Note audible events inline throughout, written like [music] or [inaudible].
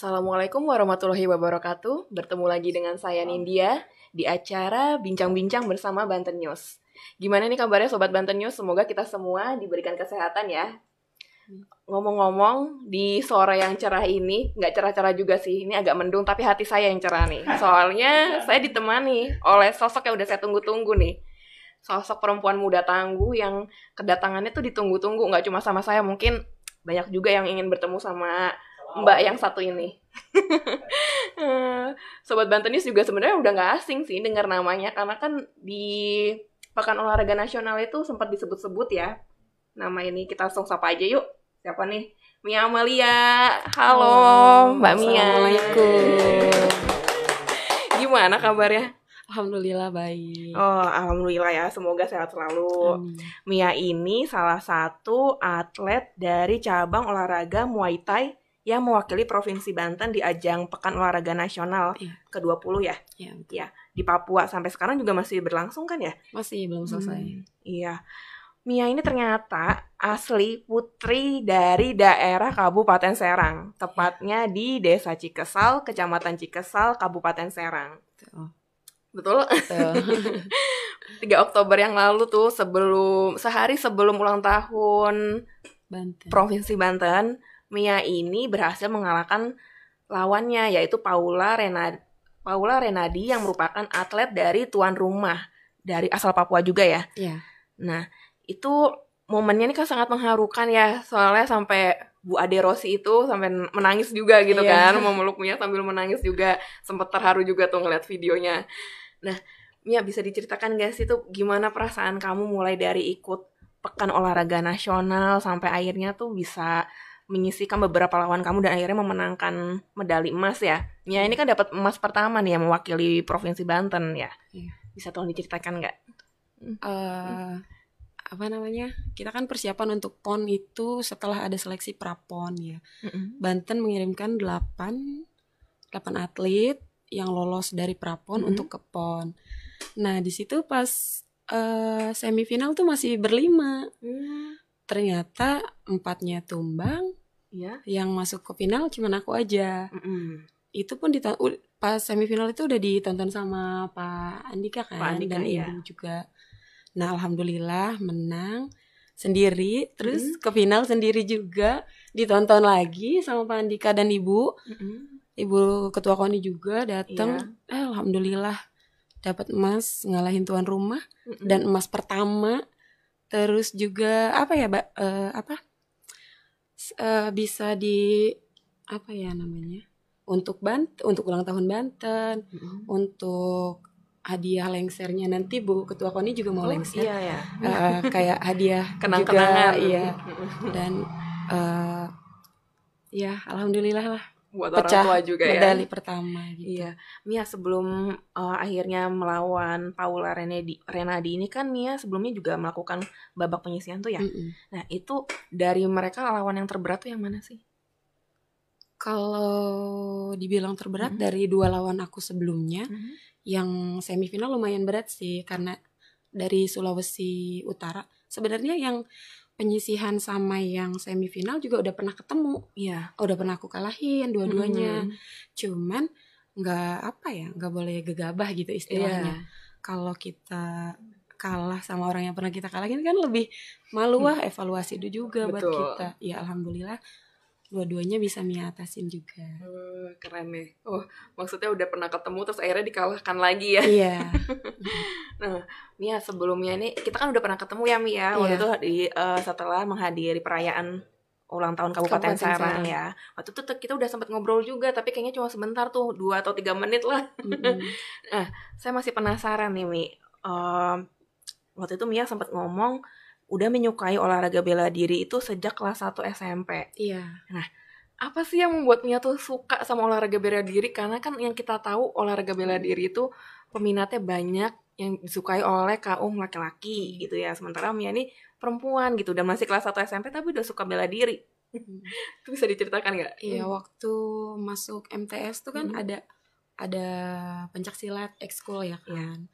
Assalamualaikum warahmatullahi wabarakatuh. Bertemu lagi dengan saya Nindya di acara Bincang-Bincang bersama Banten News. Gimana nih kabarnya Sobat Banten News? Semoga kita semua diberikan kesehatan ya. Ngomong-ngomong, di sore yang cerah ini, nggak cerah-cerah juga sih, ini agak mendung, tapi hati saya yang cerah nih. Soalnya [laughs] saya ditemani oleh sosok yang udah saya tunggu-tunggu nih. Sosok perempuan muda tangguh yang kedatangannya tuh ditunggu-tunggu, nggak cuma sama saya, mungkin banyak juga yang ingin bertemu sama Mbak yang satu ini. Sobat Bantenis juga sebenarnya udah nggak asing sih dengar namanya karena kan di Pekan Olahraga Nasional itu sempat disebut-sebut ya. Nama ini kita langsung sapa aja yuk. Siapa nih? Mia Amalia. Halo, Mbak Mia. Assalamualaikum. Gimana kabarnya? Alhamdulillah baik. Oh, alhamdulillah ya. Semoga sehat selalu. Amin. Mia ini salah satu atlet dari cabang olahraga Muay Thai yang mewakili Provinsi Banten di ajang Pekan Olahraga Nasional Iya. ke-20 ya. Ya, Ya, di Papua sampai sekarang juga masih berlangsung kan ya? masih belum selesai. Hmm, iya. Mia ini ternyata asli putri dari daerah Kabupaten Serang, tepatnya di Desa Cikesal, Kecamatan Cikesal, Kabupaten Serang. Betul? 3 [laughs] Oktober yang lalu tuh sebelum sehari sebelum ulang tahun Banten. Provinsi Banten, Mia ini berhasil mengalahkan lawannya yaitu Paula Renadi Paula Renadi yang merupakan atlet dari tuan rumah dari asal Papua juga ya. Iya. Nah, itu momennya ini kan sangat mengharukan ya, soalnya sampai Bu Ade Rossi itu sampai menangis juga gitu Iya. kan, [laughs] memeluk Mia sambil menangis juga, sempat terharu juga tuh ngeliat videonya. Nah, Mia bisa diceritakan gak sih tuh gimana perasaan kamu mulai dari ikut pekan olahraga nasional sampai akhirnya tuh bisa menyisikan beberapa lawan kamu dan akhirnya memenangkan medali emas ya. Mia ini kan dapat emas pertama nih yang mewakili Provinsi Banten ya. Iya. Bisa tolong diceritakan nggak? Eh, apa namanya? Kita kan persiapan untuk PON itu setelah ada seleksi prapon ya. Banten mengirimkan 8 8 atlet yang lolos dari prapon Mhm. untuk ke PON. Nah, di situ pas eh, semifinal tuh masih berlima. Ternyata empatnya tumbang, Iya. yang masuk ke final cuma aku aja. Mm-mm. itu pun u- pas semifinal itu udah ditonton sama Pak Andika kan Pak Andika, dan iya. Ibu juga. Nah alhamdulillah menang sendiri terus Mm-hmm. ke final sendiri juga ditonton lagi sama Pak Andika dan Ibu. Mm-mm. Ibu ketua KONI juga Iya. datang. Eh, alhamdulillah dapat emas ngalahin tuan rumah Mm-mm. dan emas pertama. Terus juga apa ya, Mbak? Eh, apa? Eh, bisa di apa ya namanya? Untuk Bant untuk ulang tahun Banten, Mm-mm. untuk hadiah lengsernya nanti Bu Ketua KONI juga mau Oh, lengser. iya ya. Eh, kayak hadiah [laughs] Kenang-kenangan. juga, iya. Dan eh ya alhamdulillah lah Buat pecah orang tua juga ya. medali pertama gitu. Iya, Mia sebelum uh, akhirnya melawan Paula Renadi, Renadi ini kan Mia sebelumnya juga melakukan babak penyisian tuh ya. Mm-mm. Nah itu dari mereka lawan yang terberat tuh yang mana sih? Kalau dibilang terberat Mhm. dari dua lawan aku sebelumnya, yang semifinal lumayan berat sih karena dari Sulawesi Utara. Sebenarnya yang penyisihan sama yang semifinal juga udah pernah ketemu, Iya. udah pernah aku kalahin dua-duanya. Mm. Cuman nggak apa ya, nggak boleh gegabah gitu istilahnya. Iya. Kalau kita kalah sama orang yang pernah kita kalahin kan lebih malu wah evaluasi itu juga buat Hmm. Betul. kita. Ya alhamdulillah dua-duanya bisa Mia atasin juga. Eh, keren nih. Oh, maksudnya udah pernah ketemu terus akhirnya dikalahkan lagi ya. Iya. [laughs] Mia sebelumnya ini kita kan udah pernah ketemu ya Mia waktu Iya. itu di eh, setelah menghadiri perayaan ulang tahun Kabupaten, Kabupaten Serang Serang. ya. Waktu itu kita udah sempat ngobrol juga tapi kayaknya cuma sebentar tuh dua atau tiga menit lah. Mm-mm. [laughs] Saya masih penasaran nih Mi. Em, waktu itu Mia sempat ngomong udah menyukai olahraga bela diri itu sejak kelas 1 SMP. Iya. Apa sih yang membuat Mia tuh suka sama olahraga bela diri? Karena kan yang kita tahu olahraga bela diri itu peminatnya banyak yang disukai oleh kaum laki-laki gitu ya. Sementara Mia ini perempuan gitu udah masih kelas 1 SMP tapi udah suka bela diri. [laughs] Itu bisa diceritakan nggak? Iya, waktu masuk MTS tuh kan Hmm. ada ada pencak silat ekskul ya kan.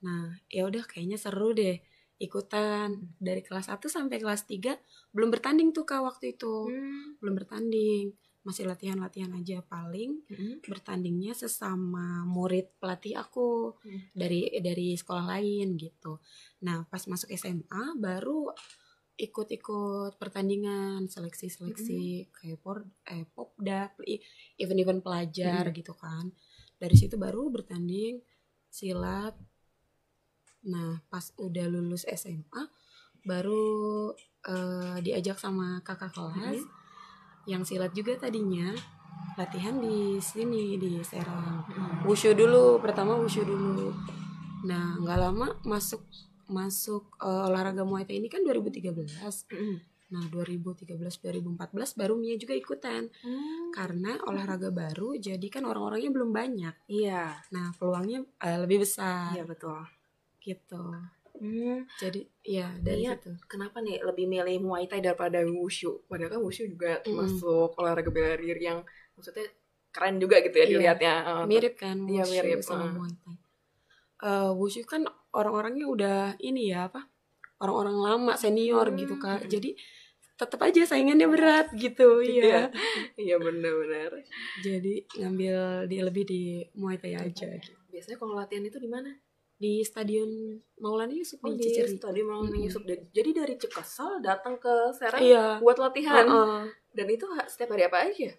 Nah, ya udah kayaknya seru deh ikutan dari kelas 1 sampai kelas 3 belum bertanding tuh Kak waktu itu. Hmm. Belum bertanding. masih latihan-latihan aja paling mm-hmm. bertandingnya sesama murid pelatih aku mm. dari dari sekolah lain gitu nah pas masuk SMA baru ikut-ikut pertandingan seleksi-seleksi mm-hmm. kayak por eh popda event-event pelajar mm-hmm. gitu kan dari situ baru bertanding silat nah pas udah lulus SMA baru uh, diajak sama kakak kelas mm-hmm. yang silat juga tadinya latihan di sini di Serang. Wushu dulu pertama wushu dulu. Nah nggak lama masuk masuk uh, olahraga Muay Thai ini kan 2013 mm. nah 2013 2014 baru Mia juga ikutan. Mm. karena olahraga baru jadi kan orang-orangnya belum banyak. Iya. Nah peluangnya uh, lebih besar. Iya betul gitu Hmm. Jadi ya dari iya, situ. Kenapa nih lebih milih Muay Thai daripada Wushu? Padahal kan Wushu juga termasuk mm. olahraga bela diri yang maksudnya keren juga gitu ya iya. dilihatnya. Uh, mirip kan Iya mirip sama uh. Muay Thai. Uh, Wushu kan orang-orangnya udah ini ya apa? Orang-orang lama senior hmm. gitu kan. Jadi tetap aja saingannya berat gitu iya iya benar-benar jadi ngambil di lebih di Muay Thai aja gitu. biasanya kalau latihan itu di mana di stadion Maulana Yusuf oh, di Ciceri. Stadion Maulana hmm. Yusuf. Jadi dari Cekasal datang ke Serang iya. buat latihan. Uh -uh. Dan itu setiap hari apa aja?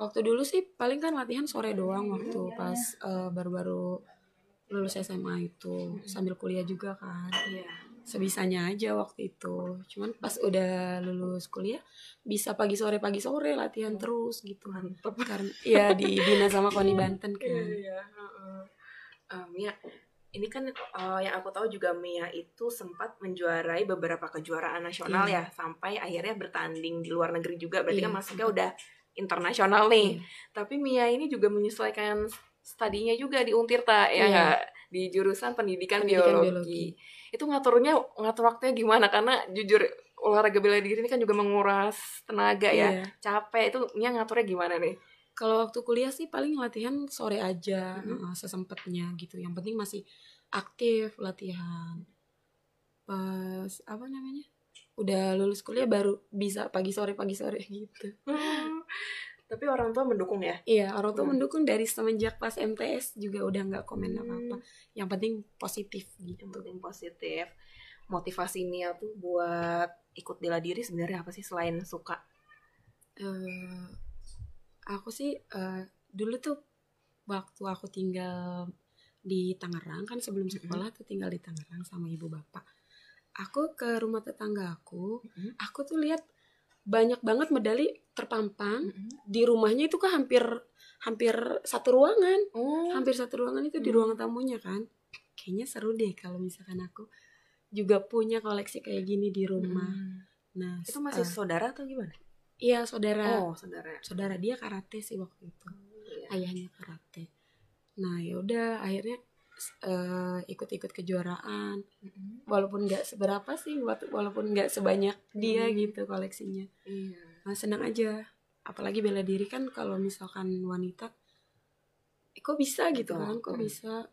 Waktu dulu sih paling kan latihan sore doang waktu hmm, pas uh, baru-baru lulus SMA itu hmm. sambil kuliah juga kan. Iya. Sebisanya aja waktu itu. Cuman pas udah lulus kuliah bisa pagi sore pagi sore latihan terus gitu. Mantep. Karena ya di Bina sama Koni Banten [laughs] kan. Iya, iya. Uh, uh. Um, ya ini kan uh, yang aku tahu juga Mia itu sempat menjuarai beberapa kejuaraan nasional yeah. ya sampai akhirnya bertanding di luar negeri juga berarti yeah. kan masuknya udah internasional nih yeah. tapi Mia ini juga menyesuaikan studinya juga di Untirta ya yeah. di jurusan pendidikan, pendidikan biologi. biologi itu ngaturnya ngatur waktunya gimana karena jujur olahraga bela diri ini kan juga menguras tenaga ya yeah. capek itu Mia ngaturnya gimana nih kalau waktu kuliah sih paling latihan sore aja mm-hmm. sesempatnya gitu. Yang penting masih aktif latihan. Pas apa namanya? Udah lulus kuliah baru bisa pagi sore pagi [laughs] sore gitu. [laughs] Tapi orang tua mendukung ya? Iya orang tua hmm. mendukung dari semenjak pas MTS juga udah nggak komen apa apa hmm. yang penting positif gitu. Yang penting positif. Motivasi Mia tuh buat ikut bela diri sebenarnya apa sih selain suka? Uh, aku sih uh, dulu tuh waktu aku tinggal di Tangerang kan sebelum sekolah mm -hmm. tuh tinggal di Tangerang sama ibu bapak. Aku ke rumah tetangga aku, mm -hmm. aku tuh lihat banyak banget medali terpampang mm -hmm. di rumahnya itu kan hampir hampir satu ruangan, oh. hampir satu ruangan itu mm -hmm. di ruang tamunya kan. Kayaknya seru deh kalau misalkan aku juga punya koleksi kayak gini di rumah. Mm. Nah, itu masih uh, saudara atau gimana? Iya saudara. Oh saudara. Saudara dia karate sih waktu itu. Oh, iya. Ayahnya karate. Nah ya udah akhirnya uh, ikut-ikut kejuaraan. Mm-hmm. Walaupun nggak seberapa sih, walaupun nggak sebanyak dia mm. gitu koleksinya. Iya. Nah senang aja. Apalagi bela diri kan kalau misalkan wanita, eh, kok bisa gitu kan? Kok bisa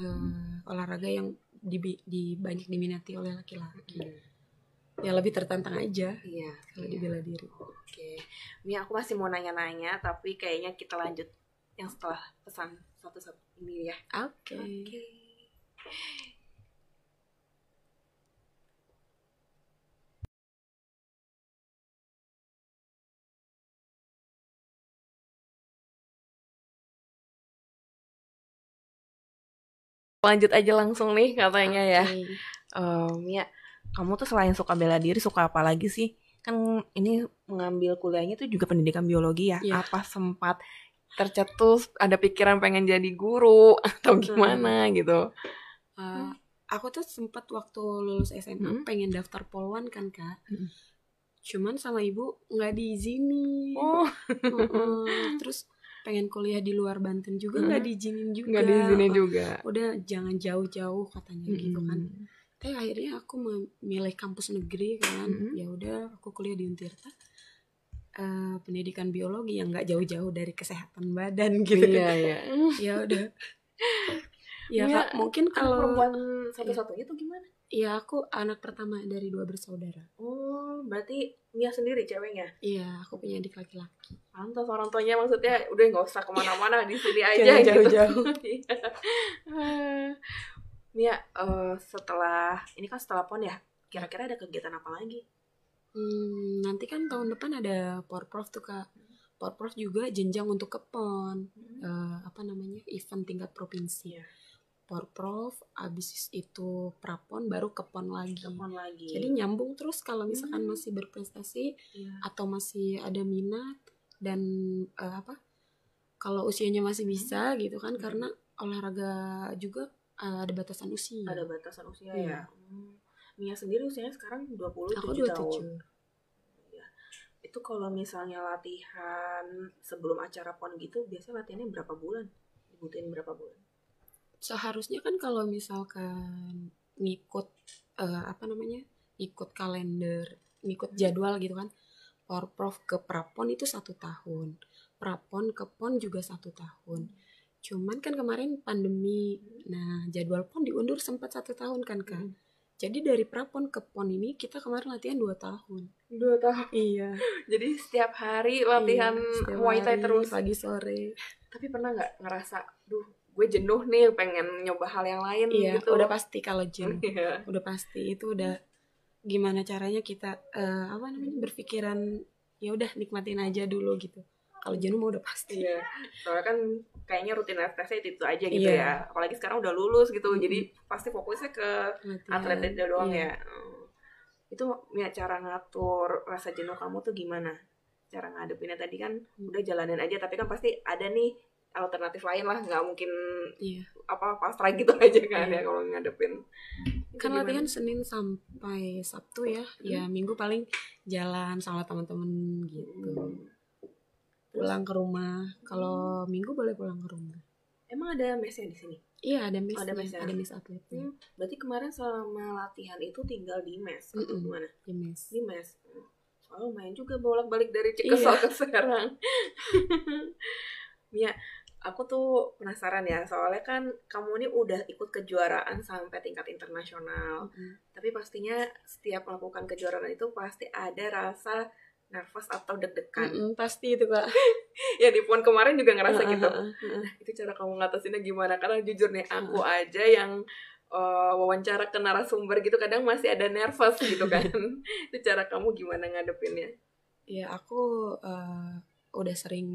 uh, olahraga yang di, di banyak diminati oleh laki-laki. Mm ya lebih tertantang aja iya kalau iya. dibela diri oke ini aku masih mau nanya-nanya tapi kayaknya kita lanjut yang setelah pesan satu-satu ini ya oke okay. okay. lanjut aja langsung nih katanya okay. ya um, ya kamu tuh selain suka bela diri suka apa lagi sih kan ini mengambil kuliahnya tuh juga pendidikan biologi ya yeah. apa sempat tercetus ada pikiran pengen jadi guru [laughs] atau gimana hmm. gitu uh, aku tuh sempat waktu lulus SMA hmm. pengen daftar polwan kan kak hmm. cuman sama ibu nggak diizini oh. [laughs] terus pengen kuliah di luar Banten juga nggak hmm. diizinin juga nggak diizinin juga udah jangan jauh-jauh katanya hmm. gitu kan eh akhirnya aku memilih kampus negeri kan mm -hmm. ya udah aku kuliah di Untirta uh, pendidikan biologi yang nggak jauh-jauh dari kesehatan badan [laughs] gitu iya iya ya udah ya, ya kak, mungkin kalau perempuan satu-satunya tuh gimana Iya, aku anak pertama dari dua bersaudara. Oh, berarti Mia sendiri ceweknya? Iya, aku punya adik laki-laki. Pantas orang tuanya maksudnya udah nggak usah ke mana-mana di sini [laughs] aja Jangan gitu. jauh-jauh. [laughs] Mia, eh, setelah ini kan setelah pon ya, kira-kira ada kegiatan apa lagi? Hmm, nanti kan tahun depan ada Porprov tuh kak. Porprov juga jenjang untuk ke PON. Eh, apa namanya? Event tingkat provinsi. Iya. Porprov, abis itu Prapon, baru ke PON lagi. Ke pon lagi. Jadi nyambung terus kalau misalkan Hmm. masih berprestasi Iya. atau masih ada minat dan eh, apa? Kalau usianya masih bisa gitu kan Hmm. karena olahraga juga ada batasan usia. ada batasan usia Iya. ya. Hmm. Mia sendiri usianya sekarang 27 Aku tahun. 27. Itu kalau misalnya latihan sebelum acara pon gitu, biasanya latihannya berapa bulan? Dibutuhin berapa bulan? Seharusnya kan kalau misalkan ngikut eh, apa namanya? ikut kalender, ngikut jadwal gitu kan. Porprov ke Prapon itu satu tahun. Prapon ke PON juga satu tahun. Cuman kan kemarin pandemi, nah jadwal PON diundur sempat satu tahun kan kan. Hmm. Jadi dari Prapon ke PON ini kita kemarin latihan dua tahun. Dua tahun. Iya. [laughs] Jadi setiap hari latihan Iya, setiap Muay Thai terus. pagi sore. Tapi pernah nggak ngerasa, duh, gue jenuh nih, pengen nyoba hal yang lain Iya, gitu? udah pasti kalau jenuh. [laughs] Iya. udah pasti itu udah gimana caranya kita eh, apa namanya berpikiran ya udah nikmatin aja dulu gitu. Kalau jenuh mah udah pasti. Iya, soalnya kan kayaknya rutinitasnya itu, itu aja gitu Iya. ya. Apalagi sekarang udah lulus gitu, Mm-mm. jadi pasti fokusnya ke Latihan. atlet itu doang Iya. ya. Hmm. Itu ya cara ngatur rasa jenuh kamu tuh gimana? Cara ngadepinnya tadi kan Hmm. udah jalanin aja, tapi kan pasti ada nih alternatif lain lah, nggak mungkin Iya. apa pasrah gitu [laughs] aja kan Iya. ya kalau ngadepin. Kan latihan Senin sampai Sabtu ya. Ya Minggu paling jalan sama teman-teman gitu. Hmm. Pulang ke rumah. Kalau Minggu boleh pulang ke rumah. Emang ada mesnya di sini? Iya ada mes Oh, ada mes ya? ada mes atletnya Hmm. Berarti kemarin selama latihan itu tinggal di mes atau Mm-mm. gimana? di mes. di mes soalnya lumayan juga bolak-balik dari Cikesol Iya. ke Serang Mia [laughs] aku tuh penasaran ya soalnya kan kamu ini udah ikut kejuaraan sampai tingkat internasional Mm-mm. tapi pastinya setiap melakukan kejuaraan itu pasti ada rasa nervous atau deg-degan Mm-mm, pasti itu kak. [laughs] ya di pon kemarin juga ngerasa gitu Heeh, heeh. Nah, itu cara kamu ngatasinnya gimana? Karena jujur nih, aku aja yang uh, wawancara ke narasumber gitu kadang masih ada nervous gitu kan. [laughs] itu cara kamu gimana ngadepinnya? Ya aku eh, udah sering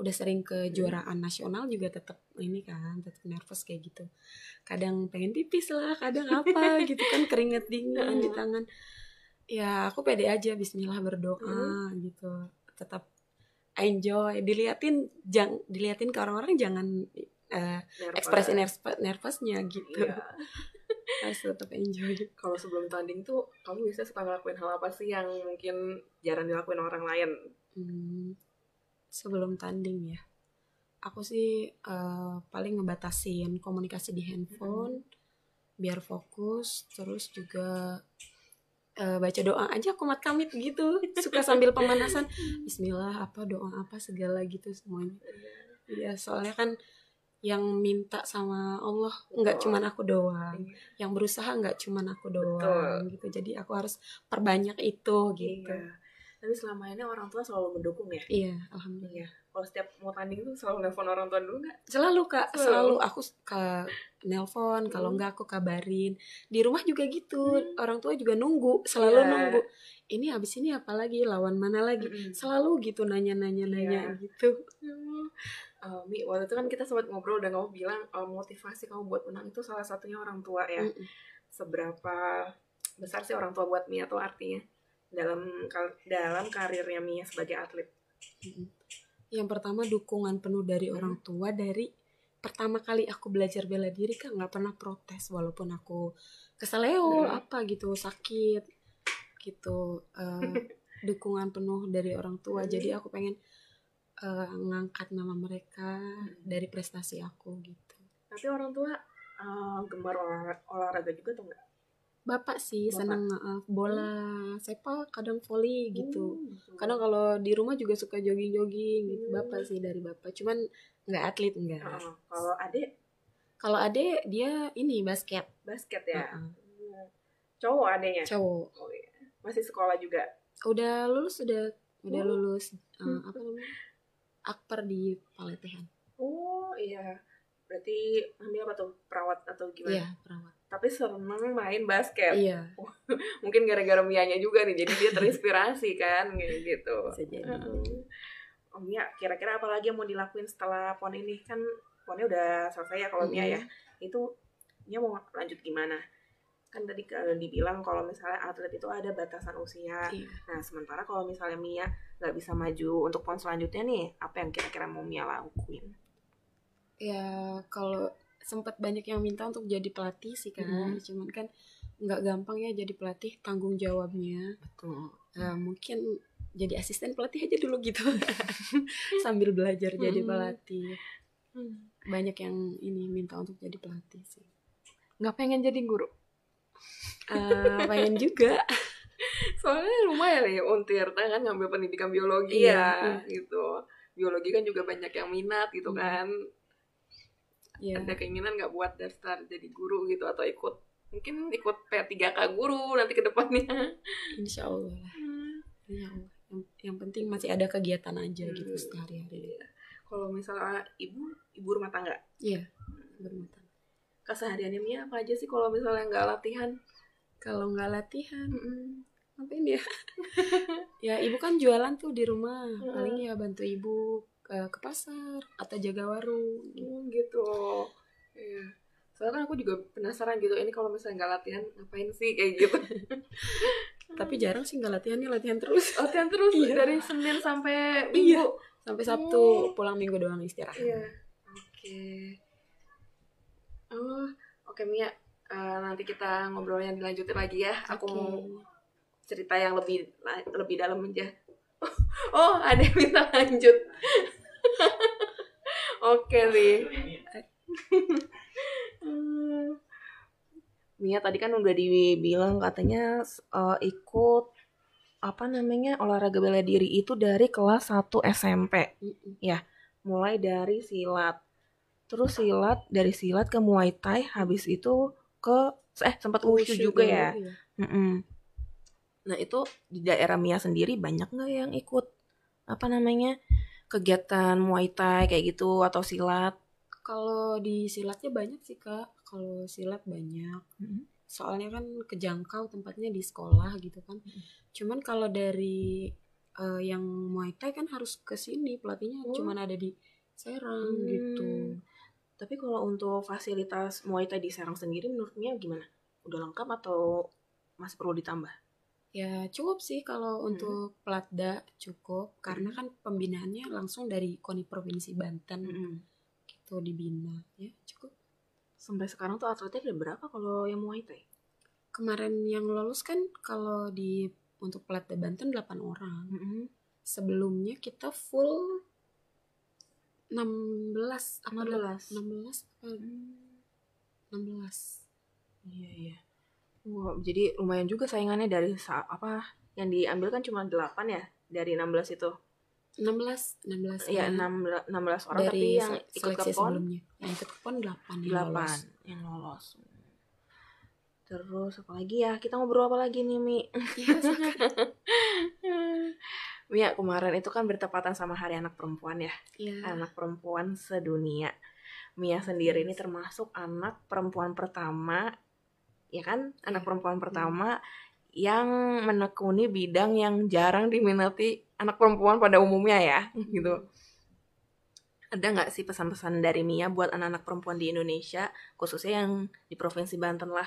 udah sering kejuaraan nasional juga tetap ini kan tetap nervous kayak gitu. Kadang pengen pipis lah, kadang apa [laughs] gitu kan keringet dingin di tangan. Ya aku pede aja Bismillah berdoa gitu. Tetap enjoy. Diliatin jang diliatin ke orang-orang jangan eh, Nervous. ekspresi nerv- nervousnya gitu. Iya. [laughs] Harus tetap enjoy. Kalau sebelum tanding tuh, kamu biasanya suka ngelakuin hal apa sih yang mungkin jarang dilakuin orang lain? Hmm, sebelum tanding ya. Aku sih eh, paling ngebatasin komunikasi di handphone biar fokus, terus juga eh, baca doa aja kumat kamit gitu. Suka sambil pemanasan Bismillah apa doa apa segala gitu semuanya. Iya, soalnya kan yang minta sama Allah nggak Betul. cuman aku doang, Iya. yang berusaha nggak cuman aku doang gitu. Jadi aku harus perbanyak itu gitu. Iya. Tapi selama ini orang tua selalu mendukung ya. Iya, alhamdulillah. Kalau setiap mau tanding tuh selalu nelfon orang tua dulu nggak? Selalu kak, Selalu. selalu aku ke nelpon, kalau Hmm. enggak aku kabarin. Di rumah juga gitu, Hmm. orang tua juga nunggu, selalu Iya. nunggu. Ini abis ini apa lagi, lawan mana lagi? Mm-mm. Selalu gitu nanya-nanya nanya Iya. gitu. Uh, Mi, waktu itu kan kita sempat ngobrol dan kamu bilang uh, motivasi kamu buat menang itu salah satunya orang tua ya. Mm-mm. Seberapa besar sih orang tua buat Mia tuh artinya dalam dalam karirnya Mia sebagai atlet? Yang pertama dukungan penuh dari Hmm. orang tua dari pertama kali aku belajar bela diri kan nggak pernah protes walaupun aku keseleo Hmm. apa gitu sakit gitu Eh, [laughs] dukungan penuh dari orang tua Hmm. jadi aku pengen eh, ngangkat nama mereka Hmm. dari prestasi aku gitu Tapi orang tua uh, gemar olah- olahraga juga tuh nggak? Bapak sih Bapak. seneng eh, bola sepak kadang volley gitu. Hmm, kadang kalau di rumah juga suka jogging jogging gitu Hmm. bapak sih dari bapak. Cuman nggak atlet nggak. Uh, kalau adik? Kalau ade dia ini basket. Basket ya. Heeh. Hmm. cowok adanya cowok. Oh, iya. masih sekolah juga? Udah lulus udah udah Oh. lulus. Hmm. apa namanya? Akper di Paletehan. Oh iya. Berarti ambil apa tuh? Perawat atau gimana? Iya perawat tapi seneng main basket iya [laughs] mungkin gara-gara Mianya juga nih jadi dia terinspirasi [laughs] kan kayak gitu bisa jadi. Om Mia, kira-kira apa lagi yang mau dilakuin setelah pon ini? Kan ponnya udah selesai ya kalau Mia ya. Itu Mia mau lanjut gimana? Kan tadi kalau dibilang kalau misalnya atlet itu ada batasan usia. Iya. Nah, sementara kalau misalnya Mia nggak bisa maju untuk pon selanjutnya nih, apa yang kira-kira mau Mia lakuin? ya kalau sempat banyak yang minta untuk jadi pelatih sih kan Mhm. cuman kan nggak gampang ya jadi pelatih tanggung jawabnya Betul. Eh, mungkin jadi asisten pelatih aja dulu gitu [laughs] sambil belajar jadi Mhm. pelatih banyak yang ini minta untuk jadi pelatih sih Nggak pengen jadi guru? Eh, pengen juga [laughs] Soalnya lumayan ya untir kan ngambil pendidikan biologi Iya, ya gitu. Biologi kan juga banyak yang minat gitu Hmm. kan. Ya ada keinginan nggak buat daftar jadi guru gitu atau ikut? Mungkin ikut P3K guru nanti ke depannya. [laughs] Insya Allah lah. Insya Allah. yang, yang penting masih ada kegiatan aja gitu Hmm. sehari-hari. Iya. kalau misalnya ibu ibu rumah tangga? Iya berumah tangga. kesehariannya Mia apa aja sih kalau misalnya nggak latihan? Kalau nggak latihan ngapain ya [laughs] ya ibu kan jualan tuh di rumah. Mm. paling ya bantu ibu ke, ke pasar atau jaga warung Hmm, gitu iya soalnya kan aku juga penasaran gitu ini kalau misalnya nggak latihan ngapain sih kayak gitu [laughs] tapi jarang sih nggak latihan nih latihan terus [laughs] latihan terus Iya. dari senin sampai Iya. minggu sampai sabtu pulang minggu doang istirahat Iya. Oke. Oh, oke Mia. Eh, nanti kita ngobrolnya dilanjutin lagi ya. Aku mau cerita yang lebih lebih dalam aja. [laughs] Oh, ada yang minta lanjut. [laughs] oke. Hmm. [laughs] Mia tadi kan udah dibilang katanya eh, ikut apa namanya olahraga bela diri itu dari kelas 1 SMP Mm-mm. mulai dari silat terus silat dari silat ke muay thai habis itu ke eh sempat wushu juga ya iya. Mm-mm. nah itu di daerah Mia sendiri banyak nggak yang ikut apa namanya kegiatan muay thai kayak gitu atau silat kalau di silatnya banyak sih kak kalau silat banyak Mm-mm. soalnya kan kejangkau tempatnya di sekolah gitu kan Mm. cuman kalau dari eh, yang muay thai kan harus ke sini pelatihnya Oh. cuman ada di Serang Hmm. gitu tapi kalau untuk fasilitas muay thai di Serang sendiri menurut Mia gimana udah lengkap atau masih perlu ditambah ya cukup sih kalau Hmm. untuk Platda cukup karena kan pembinaannya langsung dari KONI Provinsi Banten Mm-mm. gitu dibina ya cukup sampai sekarang tuh atletnya ada berapa kalau yang muay thai kemarin yang lolos kan kalau di untuk Platda Banten 8 orang Mm-mm. sebelumnya kita full 16 apa 16. 16 apa Hmm. 16 Iya iya. Wah, jadi lumayan juga saingannya dari apa yang diambil kan cuma 8 ya dari 16 itu. 16 16 Iya, ya. 6 16 orang tapi dari yang se- ikut ke PON sebelumnya yang ikut ke PON 8 yang 8 lolos. yang lolos. Terus apa lagi ya? Kita ngobrol apa lagi nih, Mi? Iya, silakan. [laughs] Mia, kemarin itu kan bertepatan sama Hari Anak Perempuan ya. Iya. Anak perempuan sedunia. Mia sendiri ini termasuk anak perempuan pertama, ya kan? Anak Iya. perempuan pertama yang menekuni bidang yang jarang diminati anak perempuan pada umumnya ya, gitu. Ada nggak sih pesan-pesan dari Mia buat anak-anak perempuan di Indonesia, khususnya yang di Provinsi Banten lah,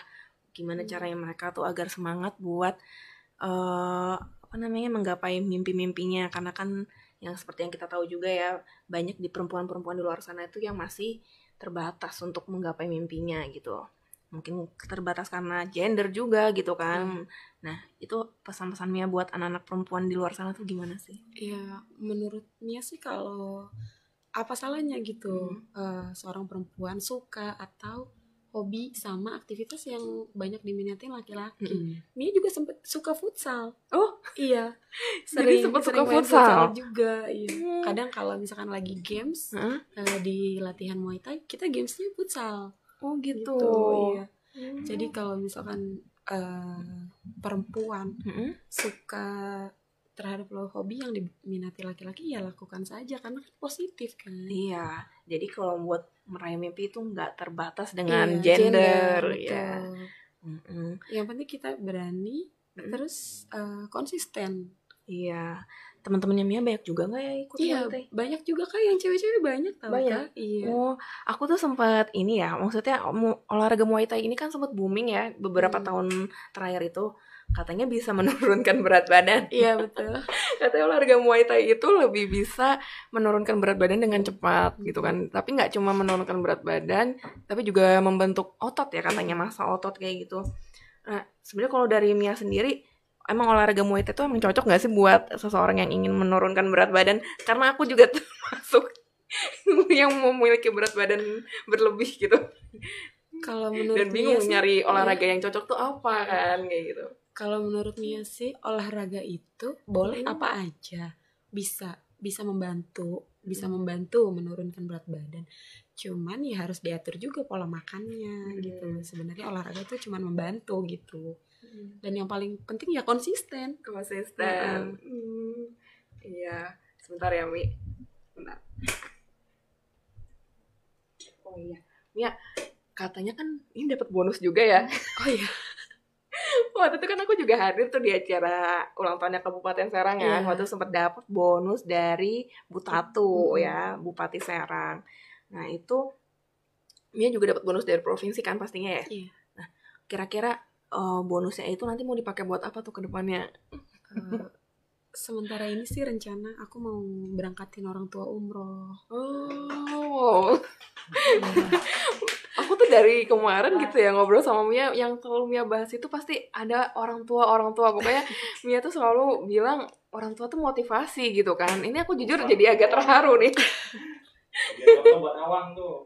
gimana Hmm. caranya mereka tuh agar semangat buat eh apa namanya menggapai mimpi-mimpinya karena kan yang seperti yang kita tahu juga ya banyak di perempuan-perempuan di luar sana itu yang masih terbatas untuk menggapai mimpinya gitu mungkin terbatas karena gender juga gitu kan nah itu pesan-pesan Mia buat anak-anak perempuan di luar sana tuh gimana sih Ya, menurut Mia sih kalau apa salahnya gitu eh, seorang perempuan suka atau hobi sama aktivitas yang banyak diminatin laki-laki. Mia juga sempet suka futsal. Oh, iya. [laughs] Jadi sempet suka main futsal? juga. Iya. Hmm. Kadang kalau misalkan lagi games Heeh. eh, di latihan Muay Thai, kita gamesnya futsal. Oh gitu, Iya. Hmm. Jadi kalau misalkan uh, perempuan Mm-mm. suka terhadap lo hobi yang diminati laki-laki ya lakukan saja karena kan positif kan Iya, jadi kalau buat meraih mimpi itu nggak terbatas dengan Iya, gender, betul. ya. Mm-mm. yang penting kita berani Mm. terus uh, konsisten Iya, teman-temannya Mia banyak juga nggak ya ikut iya Muay Thai? banyak juga kak yang cewek-cewek banyak tau Banyak? Kak? iya Oh, aku tuh sempat ini ya, maksudnya olahraga Muay Thai ini kan sempat booming ya beberapa Hmm. tahun terakhir itu katanya bisa menurunkan berat badan. iya betul [laughs] Katanya olahraga Muay Thai itu lebih bisa menurunkan berat badan dengan cepat gitu kan. Tapi nggak cuma menurunkan berat badan, tapi juga membentuk otot ya katanya masa otot kayak gitu. Nah, sebenarnya kalau dari Mia sendiri emang olahraga Muay Thai itu emang cocok nggak sih buat seseorang yang ingin menurunkan berat badan? Karena aku juga termasuk [laughs] yang memiliki berat badan berlebih gitu kalau menurut dan bingung Mia sih, nyari iya. olahraga yang cocok tuh apa kan kayak gitu. Kalau menurut Mia sih olahraga itu boleh Hmm. apa aja bisa bisa membantu bisa membantu menurunkan berat badan. Cuman ya harus diatur juga pola makannya Hmm. gitu. Sebenarnya olahraga itu cuma membantu gitu. Dan yang paling penting ya konsisten. konsisten. Hmm, Iya, sebentar ya Mi. Bentar. Oh iya, Mia, katanya kan ini dapat bonus juga ya. [laughs] Oh iya. [laughs] Waktu itu kan aku juga hadir tuh di acara ulang tahunnya Kabupaten Serang ya. Iya. Waktu sempat dapat bonus dari Butatu Mm-mm. ya, Bupati Serang. Nah itu Mia juga dapat bonus dari provinsi kan pastinya ya. Iya. Nah kira-kira eh, bonusnya itu nanti mau dipakai buat apa tuh ke depannya? Eh, sementara ini sih rencana aku mau berangkatin orang tua umroh. Oh, aku tuh dari kemarin gitu ya ngobrol sama Mia yang selalu Mia bahas itu pasti ada orang tua orang tua. Pokoknya Mia tuh selalu bilang orang tua tuh motivasi gitu kan. Ini aku jujur jadi agak terharu nih. Biar foto buat awang tuh.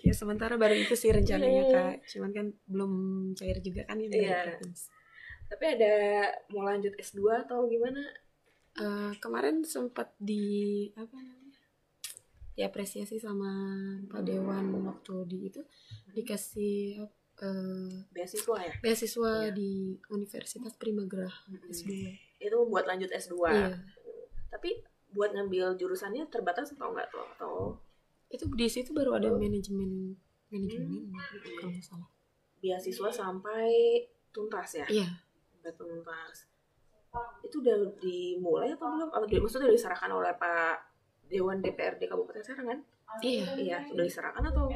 Ya sementara baru itu sih rencananya Iya. kak. Cuman kan belum cair juga kan provinsi. tapi ada mau lanjut S2 atau gimana? Eh, kemarin sempat di apa namanya diapresiasi sama Pak Dewan waktu di itu dikasih eh, beasiswa ya? beasiswa Iya. di Universitas Primagrah S2 itu buat lanjut S2 iya. Tapi buat ngambil jurusannya terbatas atau enggak tuh? Atau itu di situ baru ada manajemen manajemen kalau nggak salah. Beasiswa sampai tuntas ya? Iya. Sampai tuntas. Itu udah dimulai atau belum? Atau di- maksudnya udah diserahkan oleh Pak Dewan DPRD Kabupaten Serang kan? Iya. Iya sudah diserahkan atau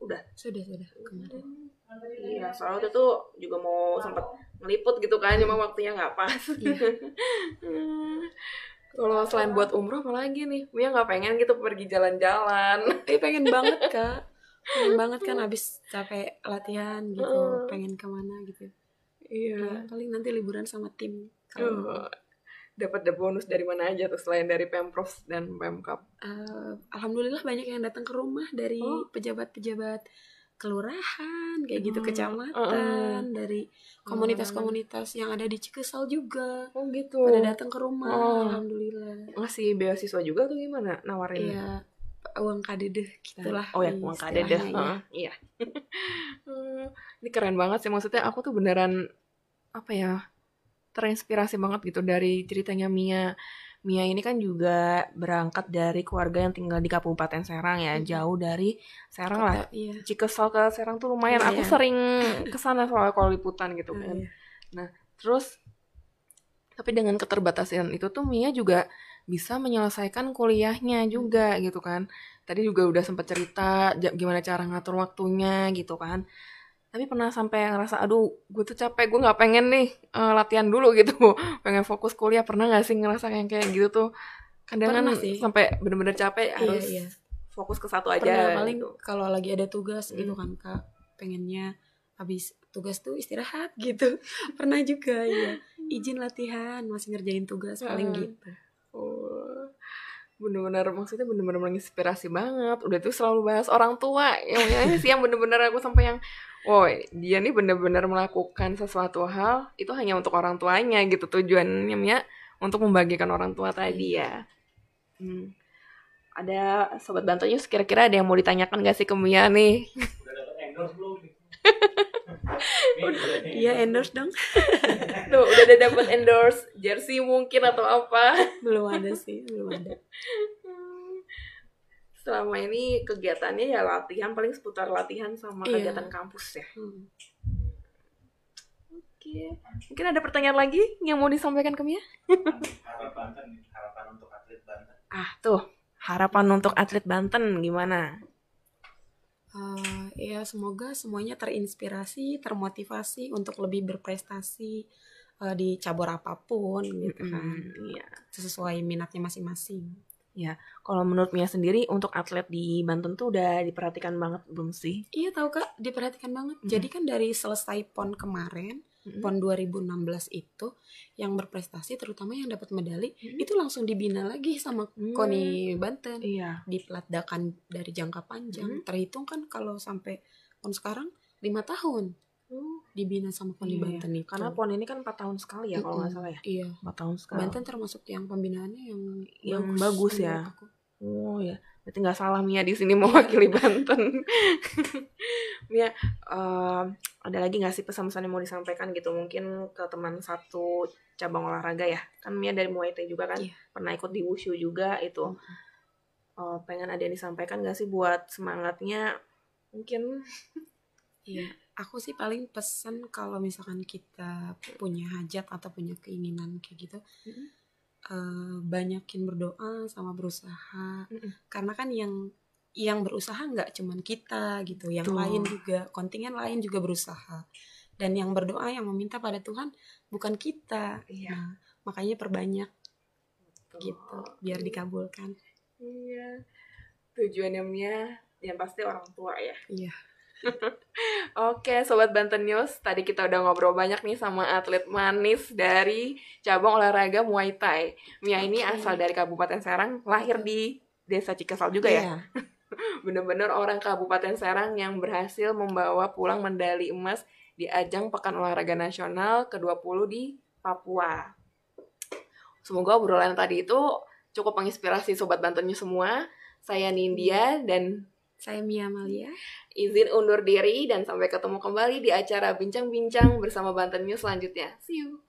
udah? Sudah sudah kemarin. Iya soalnya waktu itu juga mau sempat ngeliput gitu kan cuma waktunya nggak pas. Iya. [laughs] Kalau selain buat umroh apa lagi nih? Mia nggak pengen gitu pergi jalan-jalan. [laughs] Eh pengen banget kak. Pengen banget kan [laughs] abis capek latihan gitu pengen ke mana gitu. Iya. Ya, paling nanti liburan sama tim kalau Oh, dapat ada bonus dari mana aja tuh selain dari pemprov dan pemkap? Eh, alhamdulillah banyak yang datang ke rumah dari Oh. Kelurahan kayak gitu Hmm, kecamatan dari komunitas-komunitas yang ada di Cikesal juga. Oh gitu. Pada datang ke rumah Oh. alhamdulillah. Ngasih beasiswa juga tuh gimana nawarin? Iya uang kadedeh gitulah oh ya uang kade deh istilahnya, Heeh, iya. [laughs] Ini keren banget sih maksudnya aku tuh beneran apa ya terinspirasi banget gitu dari ceritanya Mia Mia ini kan juga berangkat dari keluarga yang tinggal di Kabupaten Serang ya Mhm. jauh dari Serang Kota, lah iya Cikesal ke Serang tuh lumayan aku Lumayan. sering ke sana soal kalau liputan gitu Ah, kan iya. Terus tapi dengan keterbatasan itu tuh Mia juga bisa menyelesaikan kuliahnya juga gitu kan. Tadi juga udah sempat cerita gimana cara ngatur waktunya gitu kan. Tapi pernah sampai ngerasa aduh gue tuh capek gue nggak pengen nih eh, latihan dulu [laughs] gitu pengen fokus kuliah pernah nggak sih ngerasa yang kayak gitu tuh kadang kan sampai bener-bener capek harus iya. fokus ke satu aja pernah paling gitu. kalau lagi ada tugas gitu Hmm. kan kak pengennya habis tugas tuh istirahat [laughs] gitu pernah juga ya izin latihan masih ngerjain tugas paling Hmm. gitu Oh, bener-bener maksudnya bener-bener menginspirasi banget. Udah tuh selalu bahas orang tua. Yang sih yang bener-bener aku sampai yang, woi dia nih bener-bener melakukan sesuatu hal itu hanya untuk orang tuanya gitu tujuannya Mia untuk membagikan orang tua tadi ya. Hmm. Ada sobat bantunya kira-kira ada yang mau ditanyakan gak sih ke Mia nih? Udah dapat endorse belum? [laughs] Iya endorse dong. [laughs] Tuh, udah ada dapat endorse jersey mungkin atau apa. belum ada sih, belum ada. Selama ini kegiatannya ya latihan paling seputar latihan sama Iya. kegiatan kampus ya. Hmm. Oke. Mungkin ada pertanyaan lagi yang mau disampaikan ke Mia? harapan harapan untuk atlet Banten Ah, tuh. Harapan untuk atlet Banten gimana? Eh, ya semoga semuanya terinspirasi, termotivasi untuk lebih berprestasi eh, di cabur apa pun gitu kan. Hmm, iya. Sesuai minatnya masing-masing. Kalau menurut Mia sendiri untuk atlet di Banten tuh udah diperhatikan banget belum sih? Iya tahu kak, diperhatikan banget. Mhm. Jadi kan dari selesai pon kemarin, pon 2016 itu yang berprestasi, terutama yang dapat medali, Mhm. itu langsung dibina lagi sama Hmm. KONI Banten. Iya. Dipelatdakan dari jangka panjang. Terhitung kan kalau sampai pon sekarang lima tahun dibina sama KONI Iya, Banten itu. Karena pon ini kan 4 tahun sekali ya kalau nggak salah ya. Iya. 4 tahun sekali. Banten termasuk yang pembinaannya yang Yang bagus ya. menurut aku. Oh ya, berarti nggak salah Mia di sini [laughs] mewakili Banten. [laughs] Mia, em, ada lagi nggak sih pesan-pesan yang mau disampaikan gitu mungkin ke teman satu cabang olahraga ya? Kan Mia dari Muay Thai juga kan, Iya. pernah ikut di Wushu juga itu. Eh, pengen ada yang disampaikan nggak sih buat semangatnya? Mungkin Iya, [laughs] aku sih paling pesan kalau misalkan kita punya hajat atau punya keinginan kayak gitu, Mm-mm. eh, banyakin berdoa sama berusaha. Mm-mm. Karena kan yang yang berusaha nggak cuman kita gitu, yang Betul. lain juga kontingen lain juga berusaha. Dan yang berdoa yang meminta pada Tuhan bukan kita. Iya. Nah, makanya perbanyak Tuh. gitu biar dikabulkan. Iya. Tujuannya yang pasti orang tua ya. Iya. [laughs] Oke, Sobat Banten News, tadi kita udah ngobrol banyak nih sama atlet manis dari cabang olahraga Muay Thai. Mia ini Oke. asal dari Kabupaten Serang, lahir di Desa Cikesal juga ya. Iya. [laughs] Bener-bener orang Kabupaten Serang yang berhasil membawa pulang medali emas di ajang Pekan Olahraga Nasional ke-20 di Papua. Semoga obrolan tadi itu cukup menginspirasi Sobat Banten News semua. Saya Nindya dan Saya Mia Amalia. izin undur diri dan sampai ketemu kembali di acara bincang-bincang bersama Banten News selanjutnya. See you.